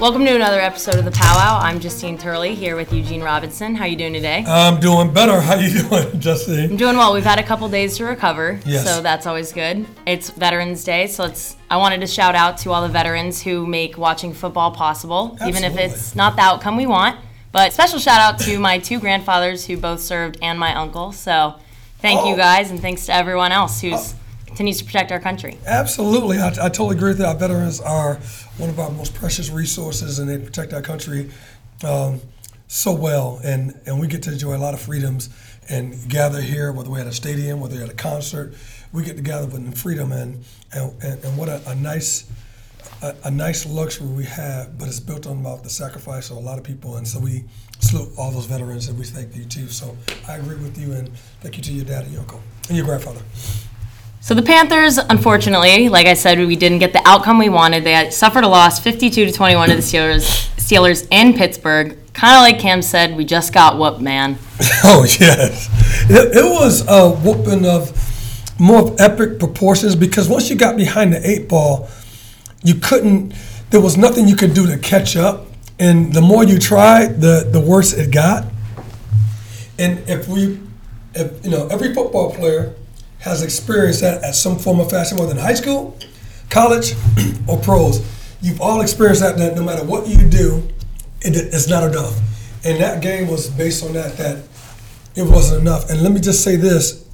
Welcome to another episode of the Powwow. I'm Justine Turley here with Eugene Robinson. How are you doing today? I'm doing better. How you doing, Justine? I'm doing well. We've had a couple days to recover, Yes. so that's always good. It's Veterans Day, so it's. I wanted to shout out to all the veterans who make watching football possible, even if it's not the outcome we want. But special shout out to my two grandfathers who both served and my uncle. So thank you Oh. guys, and thanks to everyone else who's uh, continues to protect our country. Absolutely. I, I totally agree with that. Our veterans are one of our most precious resources and they protect our country um, so well. And, and we get to enjoy a lot of freedoms and gather here, whether we're at a stadium, whether we're at a concert. We get together in freedom and, and, and, and what a, a nice a, a nice luxury we have, but it's built on about the sacrifice of a lot of people. And so we salute all those veterans and we thank you too. So I agree with you and thank you to your dad and your uncle and your grandfather. So the Panthers, unfortunately, like I said, we didn't get the outcome we wanted. They had suffered a loss, 52 to 21, to the Steelers. Steelers in Pittsburgh. Kind of like Cam said, we just got whooped, man. Oh yes, it, it was a whooping of more epic proportions because once you got behind the eight ball, you couldn't. There was nothing you could do to catch up, and the more you tried, the the worse it got. And if we, if you know, every football player has experienced that at some form of fashion, whether in high school, college, or pros. You've all experienced that. That no matter what you do, it, it's not enough. And that game was based on that. That it wasn't enough. And let me just say this: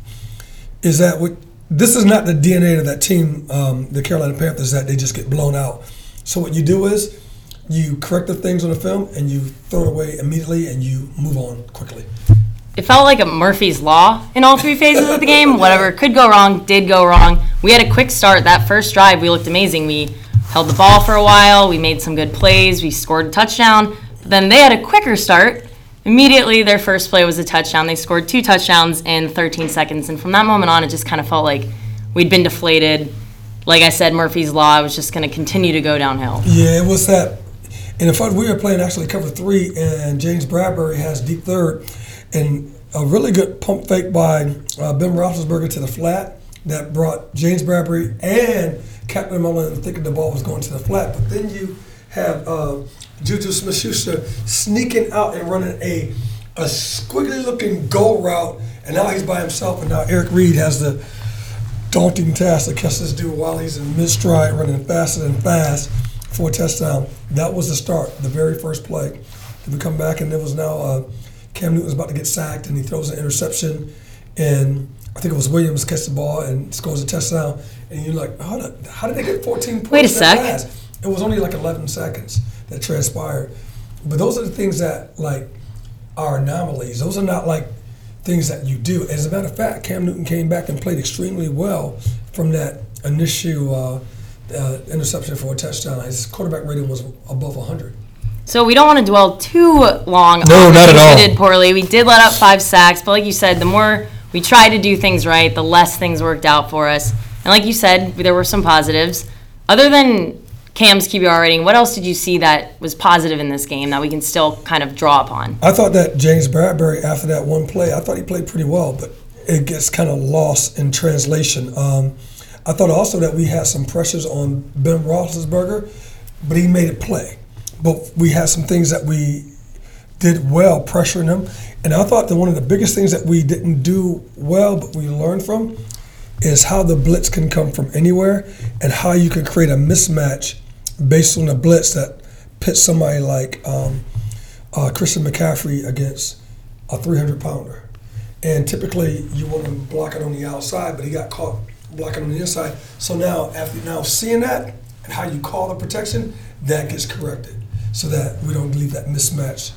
is that what this is not the DNA of that team, um, the Carolina Panthers, that they just get blown out. So what you do is you correct the things on the film and you throw it away immediately and you move on quickly. It felt like a Murphy's Law in all three phases of the game. Whatever could go wrong, did go wrong. We had a quick start. That first drive, we looked amazing. We held the ball for a while. We made some good plays. We scored a touchdown. But then they had a quicker start. Immediately, their first play was a touchdown. They scored two touchdowns in 13 seconds. And from that moment on, it just kind of felt like we'd been deflated. Like I said, Murphy's Law was just going to continue to go downhill. Yeah, it was that. And in fact, we were playing actually cover three, and James Bradberry has deep third, and a really good pump fake by uh, Ben Roethlisberger to the flat that brought James Bradberry and Captain Munnerlyn thinking the ball was going to the flat. But then you have uh, Juju Smith-Schuster sneaking out and running a a squiggly looking goal route, and now he's by himself, and now Eric Reid has the daunting task to catch this dude while he's in mid stride, running faster than fast for a touchdown. That was the start, the very first play. Then we come back, and it was now uh, Cam Newton was about to get sacked, and he throws an interception, and I think it was Williams catch the ball and scores a touchdown. And you're like, how did, how did they get 14 points? Wait a sec. It was only like 11 seconds that transpired. But those are the things that like are anomalies. Those are not like things that you do. As a matter of fact, Cam Newton came back and played extremely well from that initial uh, uh, interception for a touchdown. His quarterback rating was above 100. So we don't want to dwell too long No, on not at things all. we did poorly. We did let up five sacks, but like you said, the more we tried to do things right, the less things worked out for us. And like you said, there were some positives. Other than Cam's QBR rating, what else did you see that was positive in this game that we can still kind of draw upon? I thought that James Bradberry, after that one play, I thought he played pretty well, but it gets kind of lost in translation. Um, I thought also that we had some pressures on Ben Roethlisberger, but he made it play. But we had some things that we did well pressuring him. And I thought that one of the biggest things that we didn't do well, but we learned from, is how the blitz can come from anywhere and how you can create a mismatch based on the blitz that pits somebody like um, uh, Christian McCaffrey against a 300 pounder. And typically you want to block it on the outside, but he got caught blocking on the inside. So now, after now seeing that and how you call the protection, that gets corrected so that we don't leave that mismatch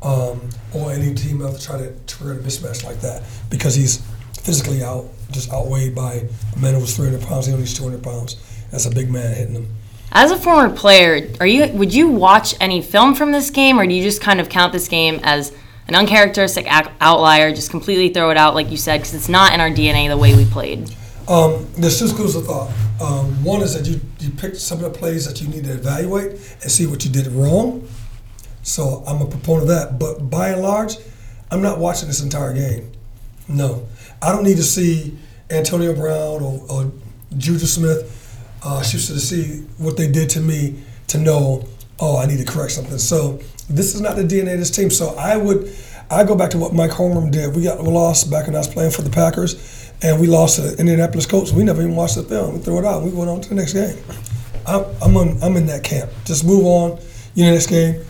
um, or any team ever try to trigger a mismatch like that because he's physically out, just outweighed by a man who was 300 pounds. He only is 200 pounds. That's a big man hitting him. As a former player, are you would you watch any film from this game, or do you just kind of count this game as an uncharacteristic outlier, just completely throw it out like you said, because it's not in our DNA the way we played? Um, there's two schools of thought. Um, one is that you, you pick some of the plays that you need to evaluate and see what you did wrong. So I'm a proponent of that. But by and large, I'm not watching this entire game. No. I don't need to see Antonio Brown or, or Juju Smith, uh, shoots to see what they did to me to know, oh, I need to correct something. So this is not the DNA of this team. So I would, I go back to what Mike Holmgren did. We got lost back when I was playing for the Packers, and we lost to the Indianapolis Colts. We never even watched the film. We threw it out. We went on to the next game. I'm, I'm, on, I'm in that camp. Just move on. You know, next game,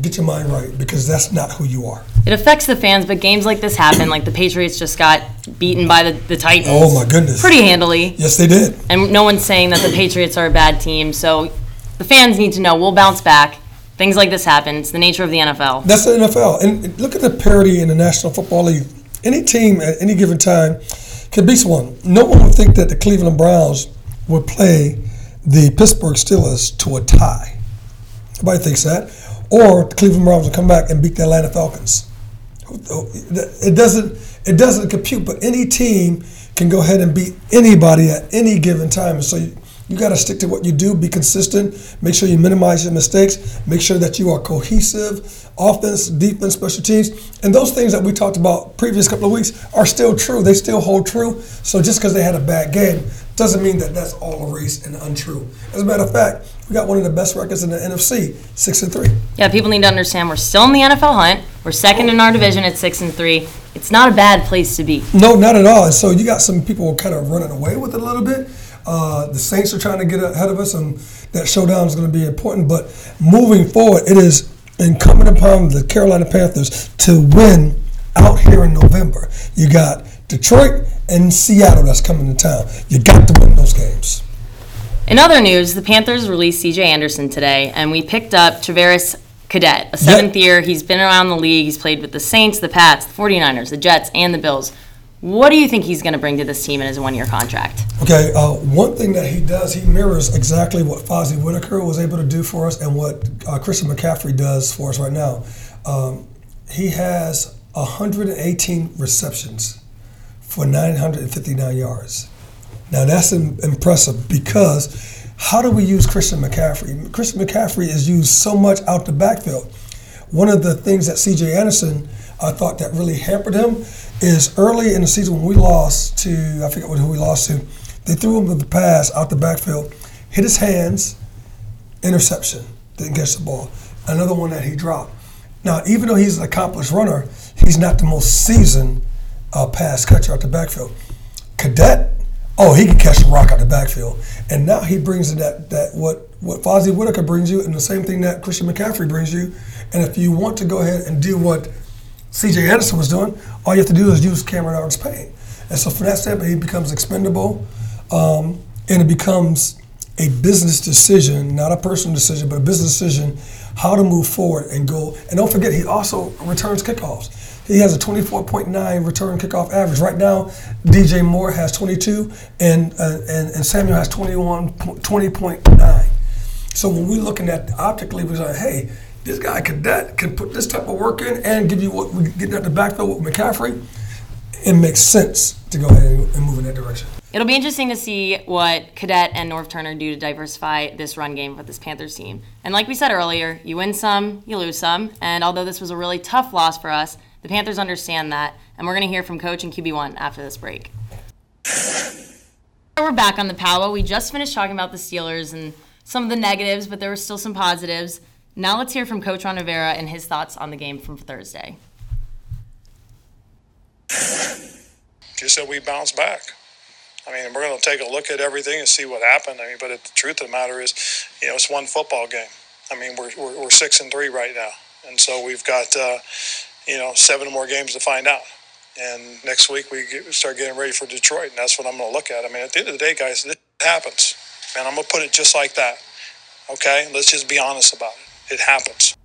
get your mind right because that's not who you are. It affects the fans, but games like this happen. Like the Patriots just got beaten by the, the Titans. Oh my goodness! Pretty handily. Yes, they did. And no one's saying that the Patriots are a bad team. So the fans need to know we'll bounce back. Things like this happen. It's the nature of the NFL. That's the NFL. And look at the parity in the National Football League. Any team at any given time can beat someone. No one would think that the Cleveland Browns would play the Pittsburgh Steelers to a tie. Nobody thinks that. Or the Cleveland Browns will come back and beat the Atlanta Falcons. It doesn't it doesn't compute, but any team can go ahead and beat anybody at any given time. So you, you got to stick to what you do, be consistent, make sure you minimize your mistakes, make sure that you are cohesive, offense, defense, special teams. And those things that we talked about previous couple of weeks are still true. They still hold true. So just because they had a bad game doesn't mean that that's all erased and untrue. As a matter of fact, we got one of the best records in the NFC, six and three. Yeah, people need to understand we're still in the NFL hunt. We're second in our division at six and three. It's not a bad place to be. No, not at all. And so you got some people kind of running away with it a little bit. Uh, the Saints are trying to get ahead of us, and that showdown is going to be important. But moving forward, it is incumbent upon the Carolina Panthers to win out here in November. You got Detroit and Seattle that's coming to town. You got to win those games. In other news, the Panthers released CJ Anderson today, and we picked up Travaris Cadet, a seventh yep. year. He's been around the league. He's played with the Saints, the Pats, the 49ers, the Jets, and the Bills. What do you think he's going to bring to this team in his one-year contract? Okay, uh, one thing that he does, he mirrors exactly what Fozzy Whittaker was able to do for us and what uh, Christian McCaffrey does for us right now. Um, he has 118 receptions for 959 yards. Now that's impressive because how do we use Christian McCaffrey? Christian McCaffrey is used so much out the backfield. One of the things that C.J. Anderson I thought that really hampered him is early in the season when we lost to I forget who we lost to. They threw him the pass out the backfield, hit his hands, interception, didn't catch the ball. Another one that he dropped. Now, even though he's an accomplished runner, he's not the most seasoned uh, pass catcher out the backfield. Cadet, oh, he can catch the rock out the backfield. And now he brings in that that what what Fozzy Whittaker brings you, and the same thing that Christian McCaffrey brings you. And if you want to go ahead and do what CJ Anderson was doing, all you have to do is use Cameron Artis-Payne. And so from that standpoint, he becomes expendable um, and it becomes a business decision, not a personal decision, but a business decision, how to move forward and go. And don't forget, he also returns kickoffs. He has a 24.9 return kickoff average. Right now, DJ Moore has 22 and, uh, and, and Samuel has 21, 20.9. So when we're looking at optically, we're like, hey, this guy Cadet can put this type of work in and give you what we get at the backfield with McCaffrey. It makes sense to go ahead and move in that direction. It'll be interesting to see what Cadet and Norv Turner do to diversify this run game for this Panthers team. And like we said earlier, you win some, you lose some. And although this was a really tough loss for us, the Panthers understand that. And we're going to hear from Coach and QB1 after this break. We're back on the Powwow. We just finished talking about the Steelers and some of the negatives, but there were still some positives. Now let's hear from Coach Ron Rivera and his thoughts on the game from Thursday. Just that we bounce back. I mean, we're going to take a look at everything and see what happened. I mean, but the truth of the matter is, you know, it's one football game. I mean, we're, we're, we're six and three right now. And so we've got, uh, you know, seven more games to find out. And next week we get, start getting ready for Detroit, and that's what I'm going to look at. I mean, at the end of the day, guys, this happens. And I'm going to put it just like that. Okay? Let's just be honest about it it happens.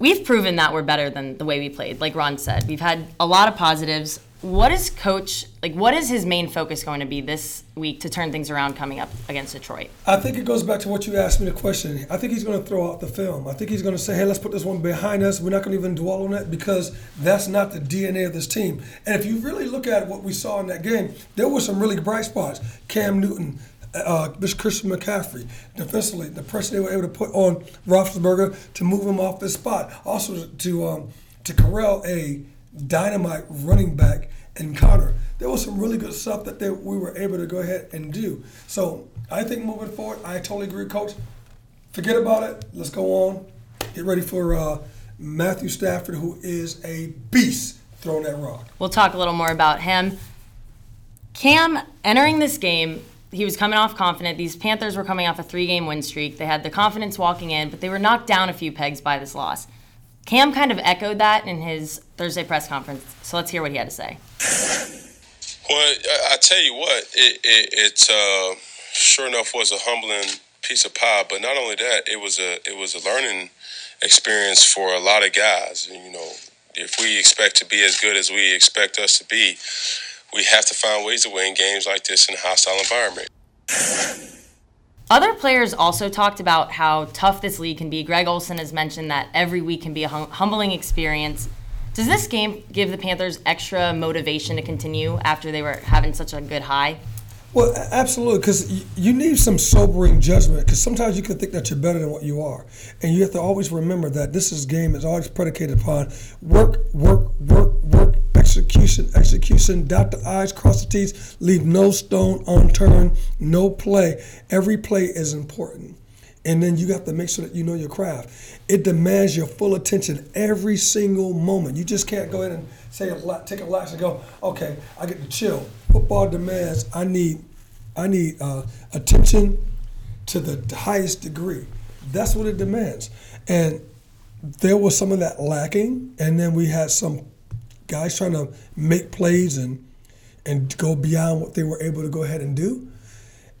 We've proven that we're better than the way we played, like Ron said. We've had a lot of positives. What is coach like? What is his main focus going to be this week to turn things around coming up against Detroit? I think it goes back to what you asked me the question. I think he's going to throw out the film. I think he's going to say, "Hey, let's put this one behind us. We're not going to even dwell on it because that's not the DNA of this team." And if you really look at what we saw in that game, there were some really bright spots. Cam Newton, uh, Christian McCaffrey defensively, the pressure they were able to put on Roethlisberger to move him off his spot. Also to um, to corral a dynamite running back and Conner. There was some really good stuff that they, we were able to go ahead and do. So I think moving forward, I totally agree, Coach. Forget about it. Let's go on. Get ready for uh, Matthew Stafford, who is a beast throwing that rock. We'll talk a little more about him. Cam entering this game, he was coming off confident. These Panthers were coming off a three game win streak. They had the confidence walking in, but they were knocked down a few pegs by this loss. Cam kind of echoed that in his Thursday press conference. So let's hear what he had to say. Well, I tell you what, it, it, it uh, sure enough was a humbling piece of pie. But not only that, it was a it was a learning experience for a lot of guys. You know, if we expect to be as good as we expect us to be, we have to find ways to win games like this in a hostile environment. Other players also talked about how tough this league can be. Greg Olsen has mentioned that every week can be a hum- humbling experience. Does this game give the Panthers extra motivation to continue after they were having such a good high? Well, absolutely, because you need some sobering judgment. Because sometimes you can think that you're better than what you are, and you have to always remember that this is game is always predicated upon work, work, work, work, execution, execution. Dot the i's, cross the t's, leave no stone unturned, no play. Every play is important, and then you have to make sure that you know your craft. It demands your full attention every single moment. You just can't go in and say a lot, take a lax and go, okay, I get to chill. Football demands I need, I need uh, attention to the highest degree. That's what it demands, and there was some of that lacking, and then we had some guys trying to make plays and and go beyond what they were able to go ahead and do.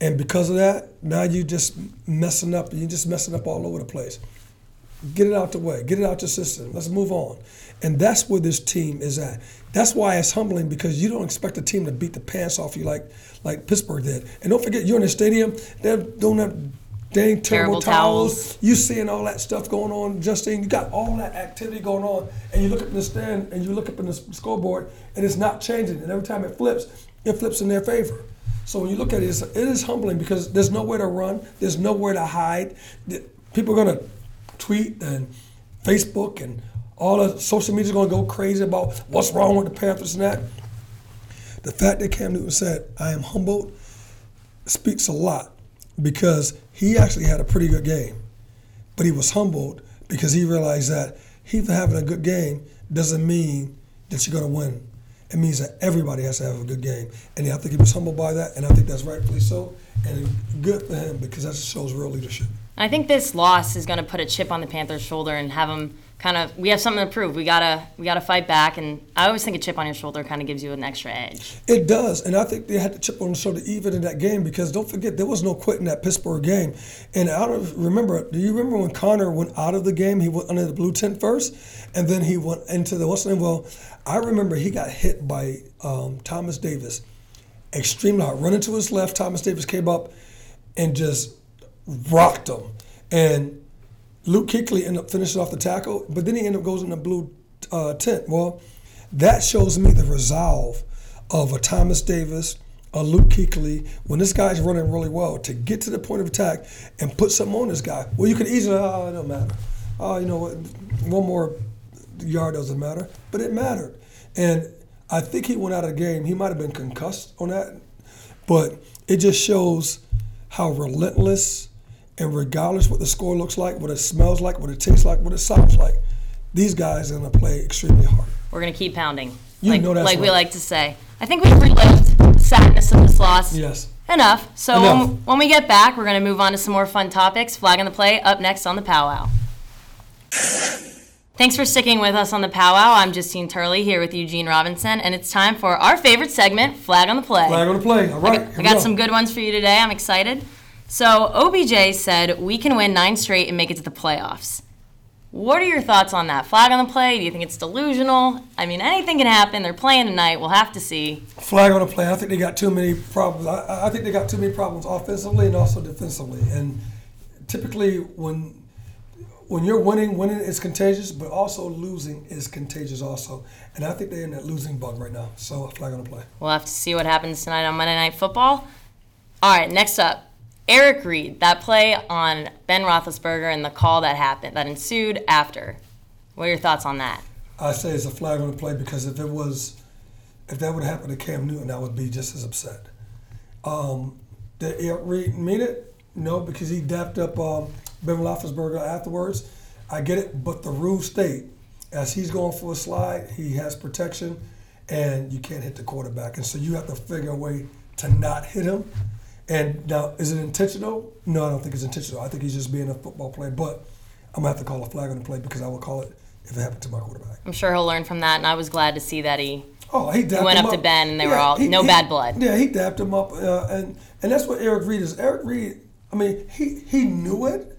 And because of that, now you're just messing up. You're just messing up all over the place. Get it out the way. Get it out your system. Let's move on. And that's where this team is at. That's why it's humbling because you don't expect a team to beat the pants off you like like Pittsburgh did. And don't forget, you're in a stadium. They're doing that dang terrible, Terrible towels. towels. You seeing all that stuff going on, Justine. You got all that activity going on, and you look up in the stand and you look up in the scoreboard, and it's not changing. And every time it flips, it flips in their favor. So when you look at it, it is humbling because there's nowhere to run, there's nowhere to hide. People are gonna tweet and Facebook and all the social media is gonna go crazy about what's wrong with the Panthers and that. The fact that Cam Newton said, "I am humbled," speaks a lot because he actually had a pretty good game, but he was humbled because he realized that he having a good game doesn't mean that you're going to win. It means that everybody has to have a good game, and I think he was humbled by that, and I think that's rightfully so, and good for him because that shows real leadership. I think this loss is going to put a chip on the Panthers' shoulder and have them kind of. We have something to prove. We gotta we gotta fight back. And I always think a chip on your shoulder kind of gives you an extra edge. It does, and I think they had to chip on the shoulder even in that game because don't forget there was no quitting that Pittsburgh game. And I don't remember. Do you remember when Conner went out of the game? He went under the blue tent first, and then he went into the what's the name? Well, I remember he got hit by um, Thomas Davis, extremely hard. Running to his left, Thomas Davis came up and just rocked him, and Luke Kuechly ended up finishing off the tackle, but then he ended up goes in the blue uh, tent. Well, that shows me the resolve of a Thomas Davis, a Luke Kuechly, when this guy's running really well, to get to the point of attack and put something on this guy. Well, you could easily, oh, it don't matter. Oh, you know what, one more yard doesn't matter, but it mattered. And I think he went out of the game. He might have been concussed on that, but it just shows how relentless and regardless what the score looks like, what it smells like, what it tastes like, what it sounds like, these guys are going to play extremely hard. We're going to keep pounding. You like, know that's like we like to say. I think we've relived the sadness of this loss. Yes. Enough. So Enough. When, when we get back, we're going to move on to some more fun topics. Flag on the play up next on the powwow. Thanks for sticking with us on the powwow. I'm Justine Turley here with Eugene Robinson, and it's time for our favorite segment, Flag on the Play. Flag on the play. All right. I here we got go. some good ones for you today. I'm excited. So, OBJ said we can win nine straight and make it to the playoffs. What are your thoughts on that? Flag on the play? Do you think it's delusional? I mean, anything can happen. They're playing tonight. We'll have to see. Flag on the play. I think they got too many problems. I, I think they got too many problems offensively and also defensively. And typically, when when you're winning, winning is contagious, but also losing is contagious also. And I think they're in that losing bug right now. So flag on the play. We'll have to see what happens tonight on Monday Night Football. All right, next up, Eric Reid. That play on Ben Roethlisberger and the call that happened, that ensued after. What are your thoughts on that? I say it's a flag on the play because if it was if that would have happened to Cam Newton, I would be just as upset. Um, did Eric Reid mean it? No, because he dapped up um, Ben Roethlisberger afterwards. I get it, but the rules state as he's going for a slide, he has protection, and you can't hit the quarterback, and so you have to figure a way to not hit him. And now, is it intentional? No, I don't think it's intentional. I think he's just being a football player. But I'm gonna have to call a flag on the play because I will call it if it happened to my quarterback. I'm sure he'll learn from that, and I was glad to see that he. Oh, he dapped went him up to Ben, and they were all- no bad blood. Yeah, he dapped him up, uh, and and that's what Eric Reid is. Eric Reid, I mean, he he knew it,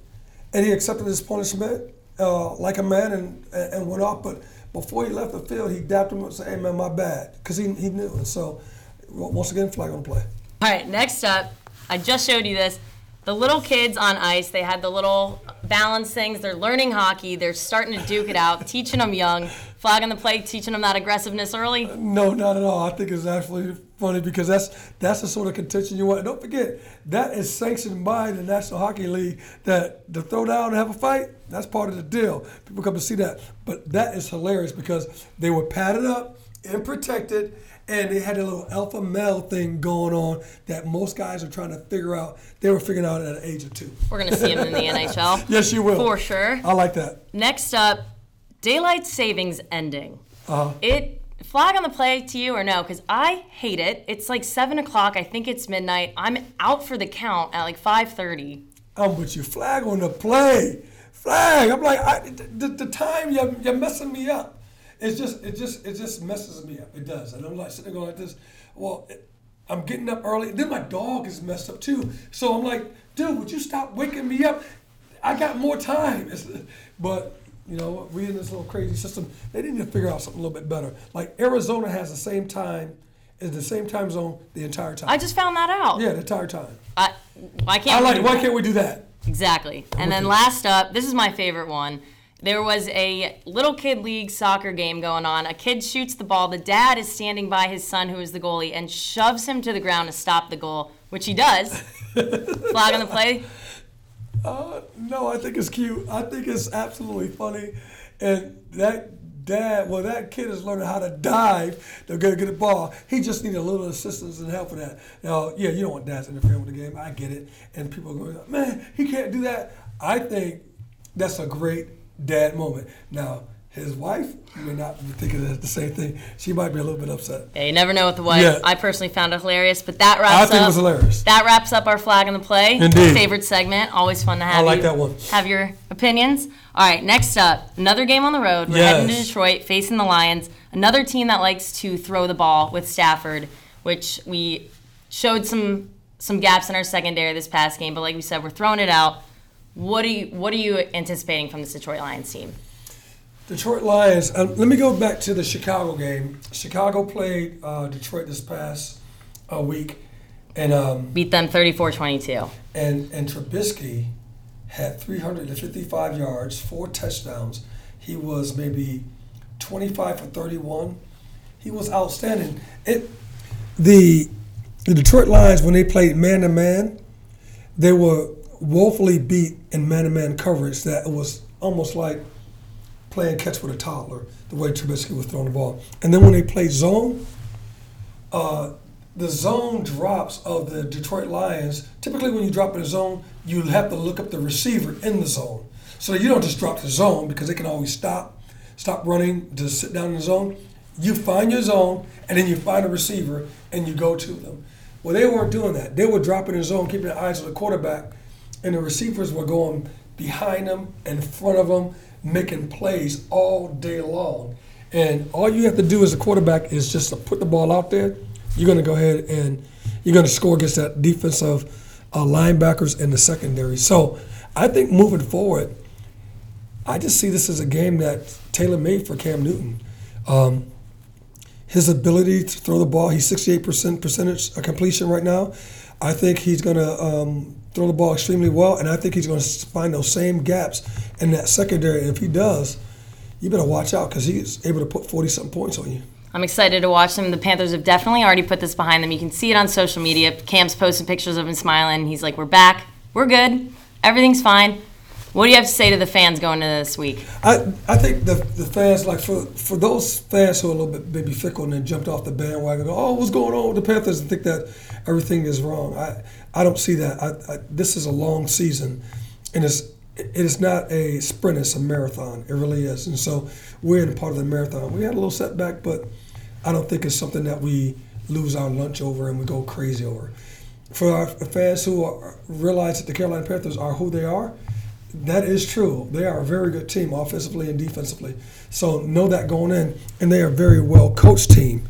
and he accepted his punishment uh, like a man, and and went off. But before he left the field, he dapped him up and said, "Hey man, my bad," because he he knew it. So once again, flag on the play. All right, next up, I just showed you this. The little kids on ice, they had the little balance things. They're learning hockey. They're starting to duke it out, teaching them young. flagging the play, teaching them that aggressiveness early. No, not at all. I think it's actually funny because that's that's the sort of contention you want. Don't forget that is sanctioned by the National Hockey League. That to throw down and have a fight, that's part of the deal. People come to see that, but that is hilarious because they were padded up and protected, and they had a little alpha male thing going on that most guys are trying to figure out. They were figuring out at the age of two. We're going to see them in the NHL. Yes, you will. For sure. I like that. Next up, daylight savings ending. Uh-huh. It flag on the play to you or no? Because I hate it. It's like seven o'clock. I think it's midnight. I'm out for the count at like five thirty. I'm with you. Flag on the play. Flag. I'm like, I, the, the time you're, you're messing me up. It's just, it just, it just messes me up. It does. And I'm like sitting there going like this. Well, it, I'm getting up early. Then my dog is messed up too. So I'm like, dude, would you stop waking me up? I got more time. It's, but you know, we in this little crazy system. They need to figure out something a little bit better. Like Arizona has the same time, is the same time zone the entire time. I just found that out. yeah, the entire time. I, why can't I we like. do Why that? can't we do that? Exactly. And then last up, this is my favorite one. There was a little kid league soccer game going on. A kid shoots the ball. The dad is standing by his son, who is the goalie, and shoves him to the ground to stop the goal, which he does. Flag on the play. Uh, no, I think it's cute. I think it's absolutely funny, and that dad, well, that kid is learning how to dive to get, get a ball. He just needs a little assistance and help with that. Now, yeah, you don't want dads interfering with the game. I get it, and people are going, man, he can't do that. I think that's a great dad moment. Now, his wife may not be thinking of the same thing. She might be a little bit upset. Yeah, you never know with the wife. Yeah. I personally found it hilarious, but that wraps I up. think it was hilarious. That wraps up our flag in the play. Indeed. Favorite segment. Always fun to have. I like you that one. Have your opinions. All right. Next up, another game on the road. We're heading to Detroit, facing the Lions. Another team that likes to throw the ball with Stafford, which we showed some some gaps in our secondary this past game. But like we said, we're throwing it out. What are you What are you anticipating from this Detroit Lions team? Detroit Lions. Um, let me go back to the Chicago game. Chicago played uh, Detroit this past uh, week, and um, Beat them 34-22. and and Trubisky had 355 yards, four touchdowns. He was maybe 25 for 31. He was outstanding. It the the Detroit Lions when they played man to man, they were woefully beat in man to man coverage. That it was almost like playing catch with a toddler, the way Trubisky was throwing the ball. And then when they played zone, uh, the zone drops of the Detroit Lions, typically when you drop in a zone, you have to look up the receiver in the zone. So you don't just drop the zone because they can always stop, stop running just sit down in the zone. You find your zone and then you find a receiver and you go to them. Well, they weren't doing that. They were dropping the zone, keeping their eyes on the quarterback, and the receivers were going behind them, in front of them, making plays all day long. And all you have to do as a quarterback is just to put the ball out there. You're going to go ahead and you're going to score against that defensive uh, linebackers in the secondary. So I think moving forward, I just see this as a game that tailor made for Cam Newton. Um, his ability to throw the ball, he's 68% percentage of completion right now. I think he's going to um, throw the ball extremely well, and I think he's going to find those same gaps in that secondary. And if he does, you better watch out because he's able to put 40 something points on you. I'm excited to watch them. The Panthers have definitely already put this behind them. You can see it on social media. Cam's posting pictures of him smiling. He's like, "We're back. We're good. Everything's fine." What do you have to say to the fans going into this week? I, I think the the fans like for for those fans who are a little bit maybe fickle and then jumped off the bandwagon, go, oh, what's going on with the Panthers, and think that everything is wrong. I I don't see that. I, I, this is a long season, and it's it is not a sprint; it's a marathon. It really is. And so we're in part of the marathon. We had a little setback, but I don't think it's something that we lose our lunch over and we go crazy over. For our fans who are, realize that the Carolina Panthers are who they are, that is true. They are a very good team, offensively and defensively. So know that going in, and they are a very well coached team,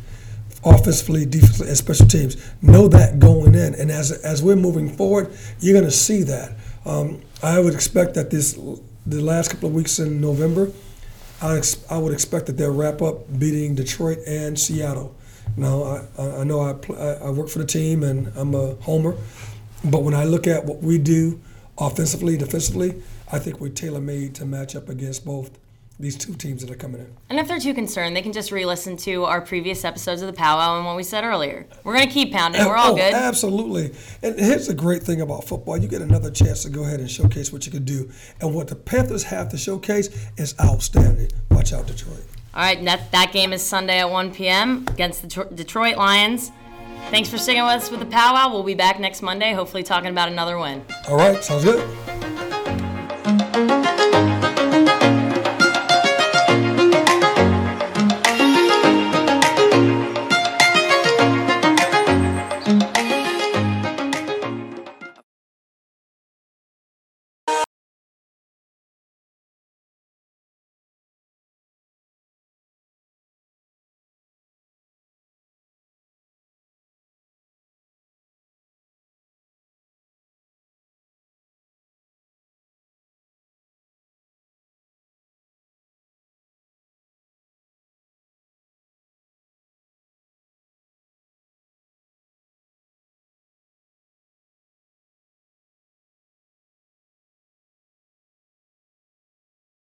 offensively, defensively, and special teams. Know that going in, and as as we're moving forward, you're going to see that. Um, I would expect that this the last couple of weeks in November, I, ex- I would expect that they'll wrap up beating Detroit and Seattle. Now I, I know I, pl- I work for the team and I'm a homer, but when I look at what we do offensively, defensively, I think we're tailor made to match up against both these two teams that are coming in. And if they're too concerned, they can just re-listen to our previous episodes of the powwow and what we said earlier. We're gonna keep pounding. We're all Oh, good. Absolutely. And here's the great thing about football you get another chance to go ahead and showcase what you can do. And what the Panthers have to showcase is outstanding. Watch out, Detroit. All right, that that game is Sunday at 1 p.m. against the Tro- Detroit Lions. Thanks for sticking with us with the powwow. We'll be back next Monday, hopefully talking about another win. All right, sounds good.